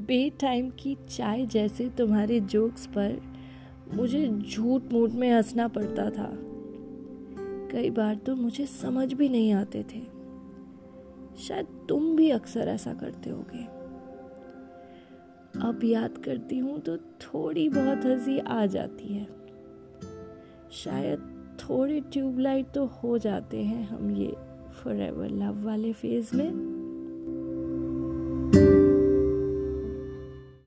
बे time की चाय जैसे तुम्हारे जोक्स पर मुझे झूठ मूठ में हंसना पड़ता था। कई बार तो मुझे समझ भी नहीं आते थे। शायद तुम भी अक्सर ऐसा करते होगे। अब याद करती हूँ तो थोड़ी बहुत हँसी आ जाती है। शायद थोड़े ट्यूबलाइट तो हो जाते हैं हम ये फॉर एवर लव वाले फ़ेज़ में।